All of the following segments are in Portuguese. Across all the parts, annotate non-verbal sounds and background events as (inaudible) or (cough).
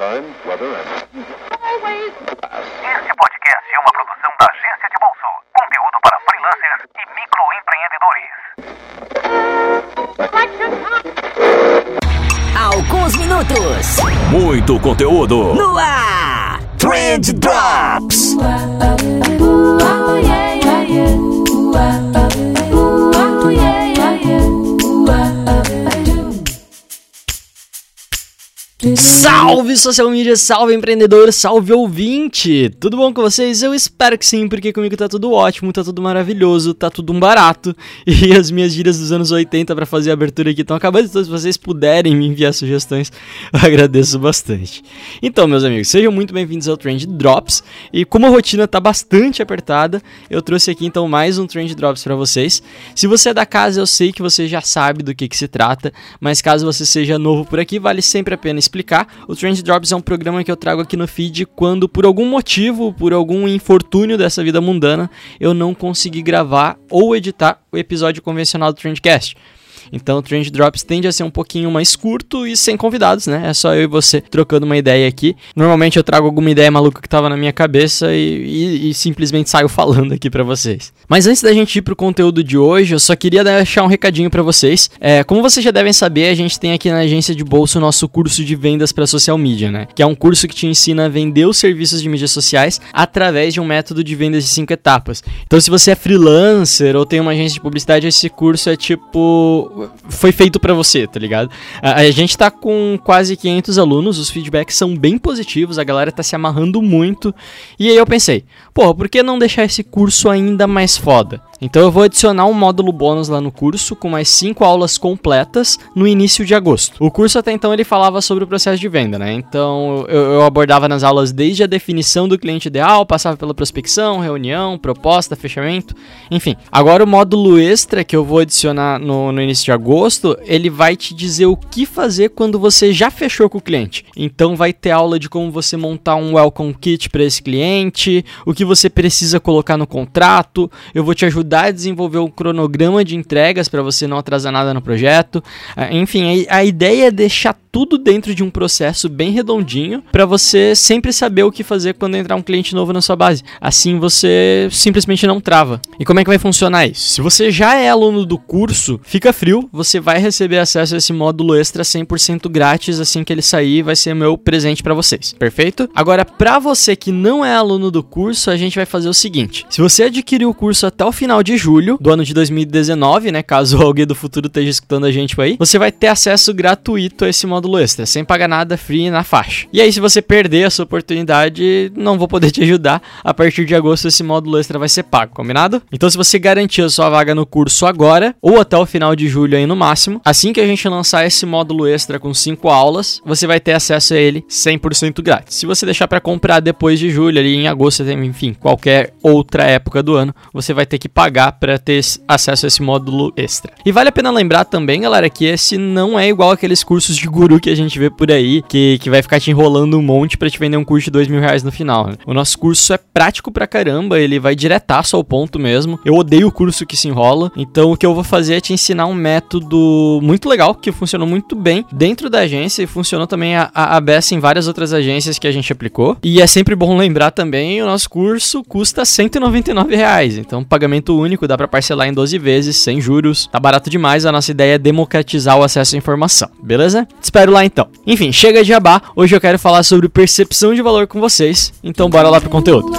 time, weather, and Este podcast é uma produção da Agência de Bolso. Conteúdo para freelancers e microempreendedores. Alguns minutos Muito conteúdo. no ar. Trend Drops. Salve social media, salve empreendedor, salve ouvinte! Tudo bom com vocês? Eu espero que sim, porque comigo tá tudo ótimo, tá tudo maravilhoso, tá tudo um barato. (laughs) E as minhas gírias dos anos 80 para fazer a abertura aqui estão acabando, então se vocês puderem me enviar sugestões, (laughs) eu agradeço bastante. Então, meus amigos, sejam muito bem-vindos ao Trend Drops. E como a rotina tá bastante apertada, eu trouxe aqui então mais um Trend Drops para vocês. Se você é da casa, eu sei que você já sabe do que, que se trata, mas caso você seja novo por aqui, vale sempre a pena explicar. O Trend Drops é um programa que eu trago aqui no feed quando, por algum motivo, por algum infortúnio dessa vida mundana, eu não consegui gravar ou editar o episódio convencional do Trendcast. Então o Trend Drops tende a ser um pouquinho mais curto e sem convidados, né? É só eu e você trocando uma ideia aqui. Normalmente eu trago alguma ideia maluca que tava na minha cabeça e, e- e simplesmente saio (laughs) falando aqui pra vocês. Mas antes da gente ir pro conteúdo de hoje, eu só queria deixar um recadinho pra vocês. É, como vocês já devem saber, a gente tem aqui na agência de bolsa o nosso curso de vendas para social media, né? Que é um curso que te ensina a vender os serviços de mídias sociais através de um método de vendas de cinco etapas. Então, se você é freelancer ou tem uma agência de publicidade, esse curso é tipo foi feito pra você, tá ligado? A, a gente tá com quase 500 alunos, os feedbacks são bem positivos, a galera tá se amarrando muito. E aí eu pensei, porra, por que não deixar esse curso ainda mais foda? Então eu vou adicionar um módulo bônus lá no curso com mais 5 aulas completas no início de agosto. O curso até então ele falava sobre o processo de venda, né? Então eu, eu abordava nas aulas desde a definição do cliente ideal, passava pela prospecção, reunião, proposta, fechamento, enfim. Agora o módulo extra que eu vou adicionar no, no início de agosto, ele vai te dizer o que fazer quando você já fechou com o cliente. Então vai ter aula de como você montar um welcome kit para esse cliente, o que você precisa colocar no contrato. Eu vou te ajudar a desenvolver um cronograma de entregas para você não atrasar nada no projeto. Ah, Enfim, a, a ideia é deixar tudo dentro de um processo bem redondinho para você sempre saber o que fazer quando entrar um cliente novo na sua base. Assim você simplesmente não trava. E como é que vai funcionar isso? Se você já é aluno do curso, fica frio, você vai receber acesso a esse módulo extra 100% grátis assim que ele sair, vai ser meu presente para vocês. Perfeito? Agora, para você que não é aluno do curso, a gente vai fazer o seguinte: se você adquirir o curso até o final de julho do ano de 2019, né, caso (laughs) alguém do futuro esteja escutando a gente aí, você vai ter acesso gratuito a esse módulo extra, sem pagar nada, free na faixa. E aí, se você perder essa oportunidade, não vou poder te ajudar. A partir de agosto, esse módulo extra vai ser pago, combinado? Então, se você garantir a sua vaga no curso agora, ou até o final de julho aí no máximo, assim que a gente lançar esse módulo extra com 5 aulas, você vai ter acesso a ele 100% grátis. Se você deixar para comprar depois de julho, ali em agosto, enfim, qualquer outra época do ano, você vai ter que pagar para ter acesso a esse módulo extra. E vale a pena lembrar também, galera, que esse não é igual aqueles cursos de guru que a gente vê por aí, que, que vai ficar te enrolando um monte para te vender um curso de dois mil reais no final. né? O nosso curso é prático pra caramba, ele vai diretaço ao ponto mesmo. Eu odeio o curso que se enrola, então o que eu vou fazer é te ensinar um método muito legal, que funcionou muito bem dentro da agência e funcionou também a, a, a beça em várias outras agências que a gente aplicou. E é sempre bom lembrar também, o nosso curso custa 199 reais, então pagamento único, dá pra parcelar em 12 vezes, sem juros. Tá barato demais, a nossa ideia é democratizar o acesso à informação, beleza? Te espero lá então. Enfim, chega de jabá, hoje eu quero falar sobre percepção de valor com vocês, então bora lá pro conteúdo.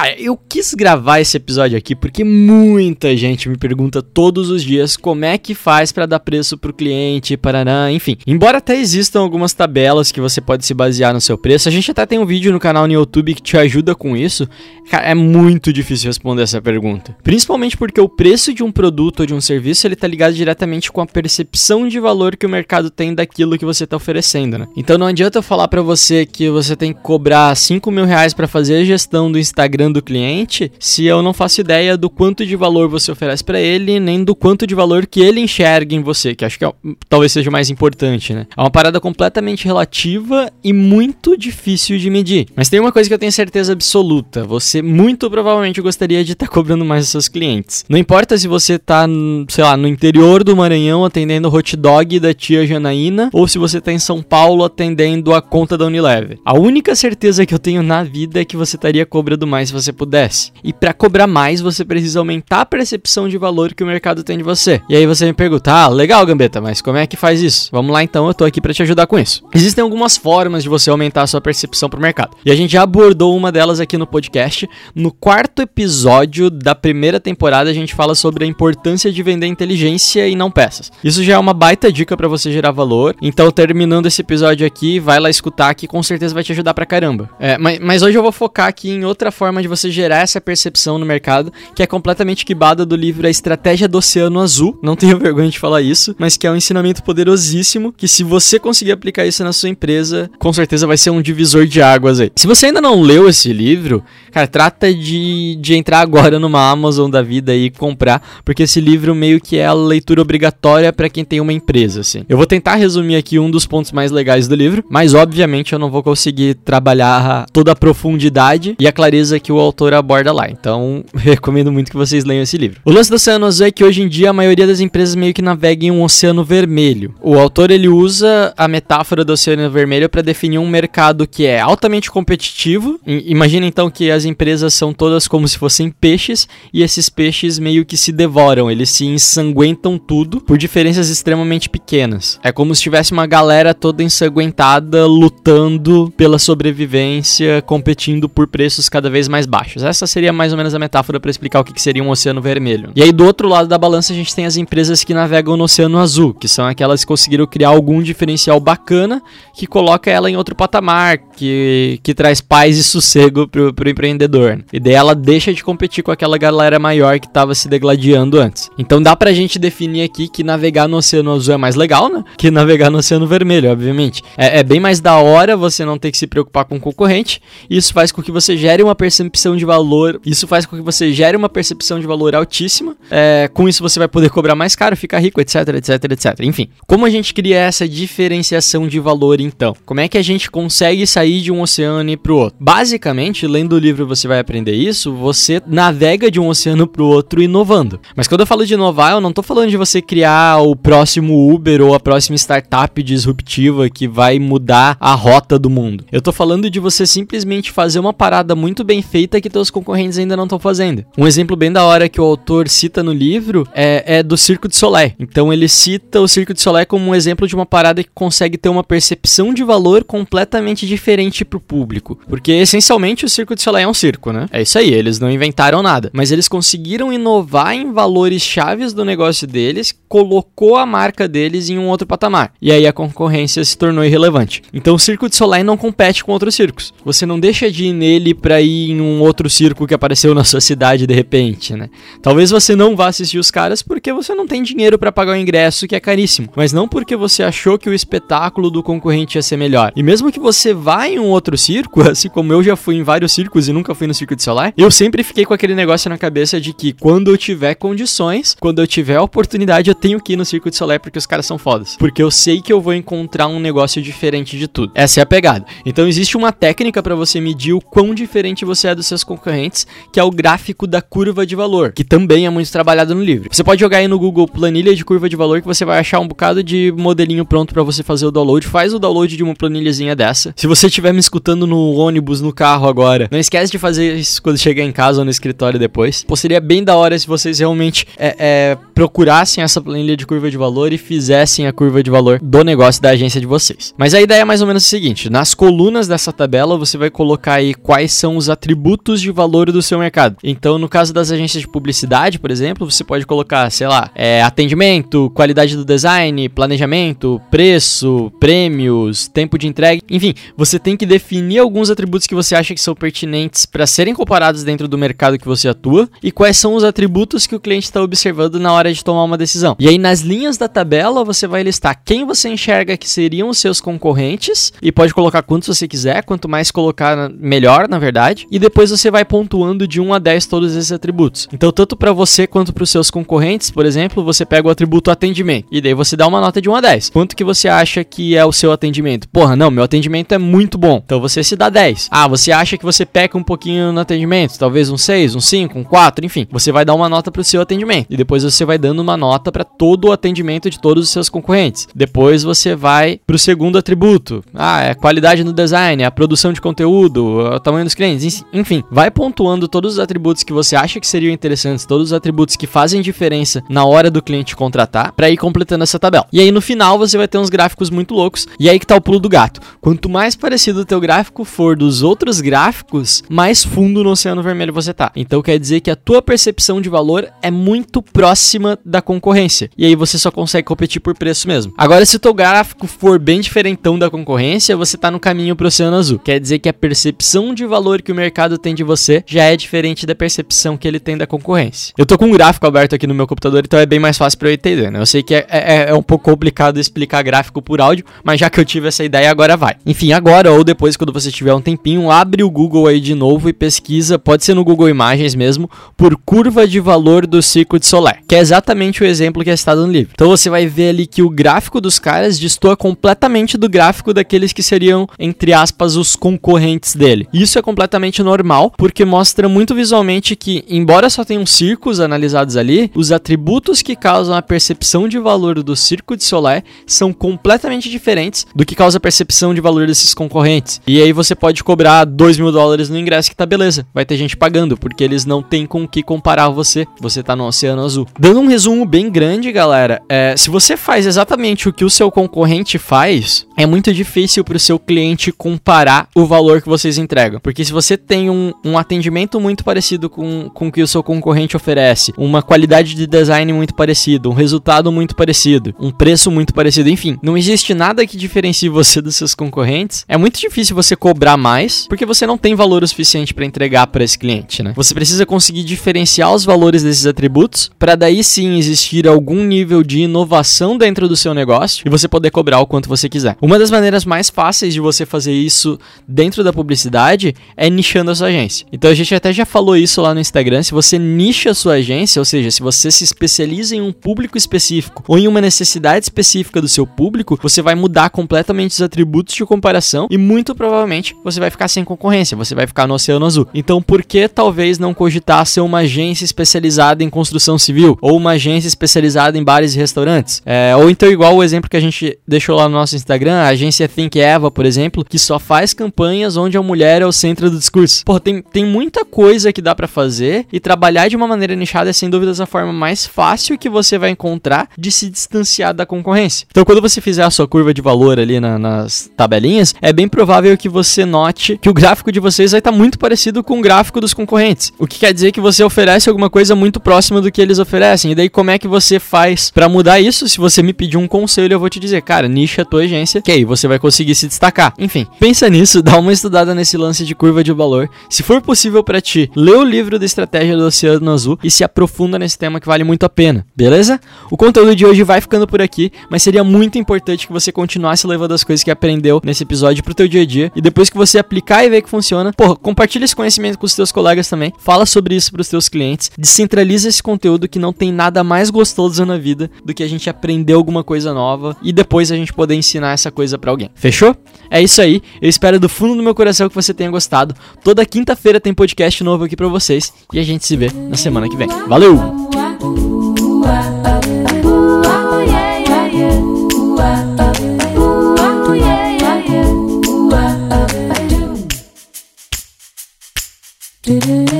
Cara, eu quis gravar esse episódio aqui porque muita gente me pergunta todos os dias como é que faz pra dar preço pro cliente, paraná, enfim. Embora até existam algumas tabelas que você pode se basear no seu preço, a gente até tem um vídeo no canal no YouTube que te ajuda com isso. Cara, é muito difícil responder essa pergunta. Principalmente porque o preço de um produto ou de um serviço, ele tá ligado diretamente com a percepção de valor que o mercado tem daquilo que você tá oferecendo, né? Então não adianta eu falar pra você que você tem que cobrar 5 mil reais pra fazer a gestão do Instagram ganhando o cliente se eu não faço ideia do quanto de valor você oferece para ele, nem do quanto de valor que ele enxerga em você, que acho que é, talvez seja o mais importante, né? É uma parada completamente relativa e muito difícil de medir. Mas tem uma coisa que eu tenho certeza absoluta: você muito provavelmente gostaria de estar tá (laughs) cobrando mais dos seus clientes. Não importa se você tá, sei lá, no interior do Maranhão atendendo o hot dog da tia Janaína ou se você tá em São Paulo atendendo a conta da Unilever. A única certeza que eu tenho na vida é que você estaria cobrando mais se você pudesse. E para cobrar mais, você precisa aumentar a percepção de valor que o mercado tem de você. E aí você me pergunta: "Ah, legal, Gambetta, mas como é que faz isso?" Vamos lá então, eu tô aqui para te ajudar com isso. Existem algumas formas de você aumentar a sua percepção pro mercado. E a gente já abordou uma delas aqui no podcast. No quarto episódio da primeira temporada, a gente fala sobre a importância de vender inteligência e não peças. Isso já é uma baita dica para você gerar valor. Então, terminando esse episódio aqui, vai lá escutar que com certeza vai te ajudar pra caramba. É, mas, mas hoje eu vou focar aqui em outra forma de você gerar essa percepção no mercado, que é completamente quibada do livro A Estratégia do Oceano Azul. Não tenho (laughs) vergonha de falar isso, mas que é um ensinamento poderosíssimo que se você conseguir aplicar isso na sua empresa, com certeza vai ser um divisor de águas aí. Se você ainda não leu esse livro, cara, trata de, de entrar agora numa Amazon da vida e comprar, porque esse livro meio que é a leitura obrigatória para quem tem uma empresa, assim. Eu vou tentar resumir aqui um dos pontos mais legais do livro, mas obviamente eu não vou conseguir trabalhar toda a profundidade e a clareza que o autor aborda lá. Então, (laughs) recomendo muito que vocês leiam esse livro. O lance do Oceano Azul é que hoje em dia a maioria das empresas meio que navega em um oceano vermelho. O autor ele usa a metáfora do oceano vermelho para definir um mercado que é altamente competitivo. imagina então que as empresas são todas como se fossem peixes e esses peixes meio que se devoram, eles se ensanguentam tudo por diferenças extremamente pequenas. É como se tivesse uma galera toda ensanguentada lutando pela sobrevivência, competindo por preços cada vez mais baixos. Essa seria mais ou menos a metáfora para explicar o que seria um oceano vermelho. E aí do outro lado da balança a gente tem as empresas que navegam no oceano azul, que são aquelas que conseguiram criar algum diferencial bacana que coloca ela em outro patamar, que, que traz paz e sossego pro, pro empreendedor. E daí ela deixa de competir com aquela galera maior que tava se degladiando antes. Então dá pra gente definir aqui que navegar no oceano azul é mais legal, né? Que navegar no oceano vermelho, obviamente. É, é bem mais da hora você não ter que se preocupar com o concorrente. Isso faz com que você gere uma percepção de valor. Isso faz com que você gere uma percepção de valor altíssima. É, com isso você vai poder cobrar mais caro, ficar rico, etc, etc, etc. Enfim, como a gente cria essa diferenciação de valor então? Como é que a gente consegue sair de um oceano e pro outro? Basicamente, lendo o livro você vai aprender isso, você navega de um oceano pro outro inovando. Mas quando eu falo de inovar, eu não tô falando de você criar o próximo Uber ou a próxima startup disruptiva que vai mudar a rota do mundo. Eu tô falando de você simplesmente fazer uma parada muito bem feita que teus concorrentes ainda não estão fazendo. Um exemplo bem da hora que o autor cita no livro é, é do Circo de Solé. Então ele cita o Circo de Solé como um exemplo de uma parada que consegue ter uma percepção de valor completamente diferente pro público. Porque essencialmente o Circo de Soleil é um circo, né? É isso aí, eles não inventaram nada. Mas eles conseguiram inovar em valores chaves do negócio deles, colocou a marca deles em um outro patamar. E aí a concorrência se tornou irrelevante. Então o Circo de Soleil não compete com outros circos. Você não deixa de ir nele pra ir em um outro circo que apareceu na sua cidade de repente, né? Talvez você não vá assistir os caras porque você não tem dinheiro para pagar o ingresso, que é caríssimo. Mas não porque você achou que o espetáculo do concorrente ia ser melhor. E mesmo que você vá em um outro circo, (laughs) assim como eu já fui em vários circos e nunca fui no Circo de Solar, eu sempre fiquei com aquele negócio na cabeça de que quando eu tiver condições, quando eu tiver oportunidade, eu tenho que ir no Circo de Solar porque os caras são fodas. Porque eu sei que eu vou encontrar um negócio diferente de tudo. Essa é a pegada. Então existe uma técnica para você medir o quão diferente você é dos seus concorrentes, que é o gráfico da curva de valor, que também é muito trabalhado no livro. Você pode jogar aí no Google planilha de curva de valor que você vai achar um bocado de modelinho pronto para você fazer o download. Faz o download de uma planilhazinha dessa. Se você estiver me escutando no ônibus, no carro agora, não esquece de fazer isso quando chegar em casa ou no escritório depois. Pô, seria bem da hora se vocês realmente é, é, procurassem essa planilha de curva de valor e fizessem a curva de valor do negócio da agência de vocês. Mas a ideia é mais ou menos o seguinte: nas colunas dessa tabela você vai colocar aí quais são os atributos de valor do seu mercado. Então, no caso das agências de publicidade, por exemplo, você pode colocar, sei lá, é, atendimento, qualidade do design, planejamento, preço, prêmios, tempo de entrega, enfim, você tem que definir alguns atributos que você acha que são pertinentes para serem comparados dentro do mercado que você atua e quais são os atributos que o cliente está observando na hora de tomar uma decisão. E aí nas linhas da tabela você vai listar quem você enxerga que seriam os seus concorrentes e pode colocar quantos você quiser, quanto mais colocar melhor, na verdade. E depois depois você vai pontuando de 1 a 10 todos esses atributos. Então, tanto para você quanto para os seus concorrentes, por exemplo, você pega o atributo atendimento e daí você dá uma nota de 1 a 10. Quanto que você acha que é o seu atendimento? Porra, não, meu atendimento é muito bom. Então você se dá 10. Ah, você acha que você peca um pouquinho no atendimento? Talvez um 6, um 5, um 4, enfim. Você vai dar uma nota para o seu atendimento e depois você vai dando uma nota para todo o atendimento de todos os seus concorrentes. Depois você vai para o segundo atributo. Ah, é a qualidade no design, é a produção de conteúdo, é o tamanho dos clientes, enfim. Vai pontuando todos os atributos que você acha que seriam interessantes, todos os atributos que fazem diferença na hora do cliente contratar, para ir completando essa tabela. E aí no final você vai ter uns gráficos muito loucos. E aí que tá o pulo do gato. Quanto mais parecido o teu gráfico for dos outros gráficos, mais fundo no oceano vermelho você tá. Então quer dizer que a tua percepção de valor é muito próxima da concorrência. E aí você só consegue competir por preço mesmo. Agora se o teu gráfico for bem diferentão da concorrência, você tá no caminho pro oceano azul. Quer dizer que a percepção de valor que o mercado tem de você já é diferente da percepção que ele tem da concorrência. Eu tô com um gráfico aberto aqui no meu computador, então é bem mais fácil para eu entender, né? Eu sei que é, é, é, um pouco complicado explicar gráfico por áudio, mas já que eu tive essa ideia, agora vai. Enfim, agora ou depois, quando você tiver um tempinho, abre o Google aí de novo e pesquisa, pode ser no Google Imagens mesmo, por curva de valor do ciclo de Solar, que é exatamente o exemplo que é citado no livro. Então você vai ver ali que o gráfico dos caras destoa completamente do gráfico daqueles que seriam, entre aspas, os concorrentes dele. Isso é completamente normal, porque mostra muito visualmente que, embora só tenham círculos analisados ali, os atributos que causam a percepção de valor do círculo de Solar são completamente diferentes do que causa a percepção de valor desses concorrentes. E aí você pode cobrar 2 mil dólares no ingresso que tá beleza. Vai ter gente pagando, porque eles não têm com o que comparar você. Você tá no Oceano Azul. Dando um resumo bem grande, galera, é, se você faz exatamente o que o seu concorrente faz, é muito difícil para o seu cliente comparar o valor que vocês entregam. Porque se você tem um, um atendimento muito parecido com, com o que o seu concorrente oferece, uma qualidade de design muito parecido, um resultado muito parecido, um preço muito parecido, enfim, não existe nada que diferencie você dos seus concorrentes, é muito difícil você cobrar mais, porque você não tem valor o suficiente para entregar para esse cliente, né? Você precisa conseguir diferenciar os valores desses atributos para daí sim existir algum nível de inovação dentro do seu negócio e você poder cobrar o quanto você quiser. Uma das maneiras mais fáceis de você fazer isso dentro da publicidade é nichando a sua agência. Então a gente até já falou isso lá no Instagram, se você nicha a sua agência, ou seja, se você se especializa em um público específico ou em uma necessidade específica do seu público, você vai mudar completamente os atributos de comparação e muito provavelmente você vai ficar sem concorrência, você vai ficar no oceano azul. Então, por que talvez não cogitar ser uma agência especializada em construção civil ou uma agência especializada em bares e restaurantes? É, ou então igual o exemplo que a gente deixou lá no nosso Instagram, a agência Think Eva, por exemplo, que só faz campanhas onde a mulher é o centro do discurso. Tem, tem muita coisa que dá para fazer e trabalhar de uma maneira nichada é sem dúvidas a forma mais fácil que você vai encontrar de se distanciar da concorrência. Então, quando você fizer a sua curva de valor ali na, nas tabelinhas, é bem provável que você note que o gráfico de vocês vai estar tá muito parecido com o gráfico dos concorrentes. O que quer dizer que você oferece alguma coisa muito próxima do que eles oferecem. E daí, como é que você faz para mudar isso? Se você me pedir um conselho, eu vou te dizer, cara, nicha a tua agência, que aí você vai conseguir se destacar. Enfim, pensa nisso, (laughs) dá uma estudada nesse lance de curva de valor. Se for possível para ti, lê o livro da estratégia do Oceano Azul e se aprofunda nesse tema que vale muito a pena, beleza? O conteúdo de hoje vai ficando por aqui, mas seria muito importante que você continuasse levando as coisas que aprendeu nesse episódio pro teu dia a dia e depois que você aplicar e ver que funciona, porra, compartilha esse conhecimento com os teus colegas também, fala sobre isso pros teus clientes, descentraliza esse conteúdo que não tem nada mais gostoso na vida do que a gente aprender alguma coisa nova e depois a gente poder ensinar essa coisa para alguém. Fechou? É isso aí. Eu espero do fundo do meu coração que você tenha gostado. Toda quinta-feira tem podcast novo aqui para vocês e a gente se vê na semana que vem. Valeu!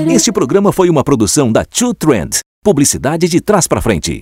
Este programa foi uma produção da Two Trend, publicidade de trás para frente.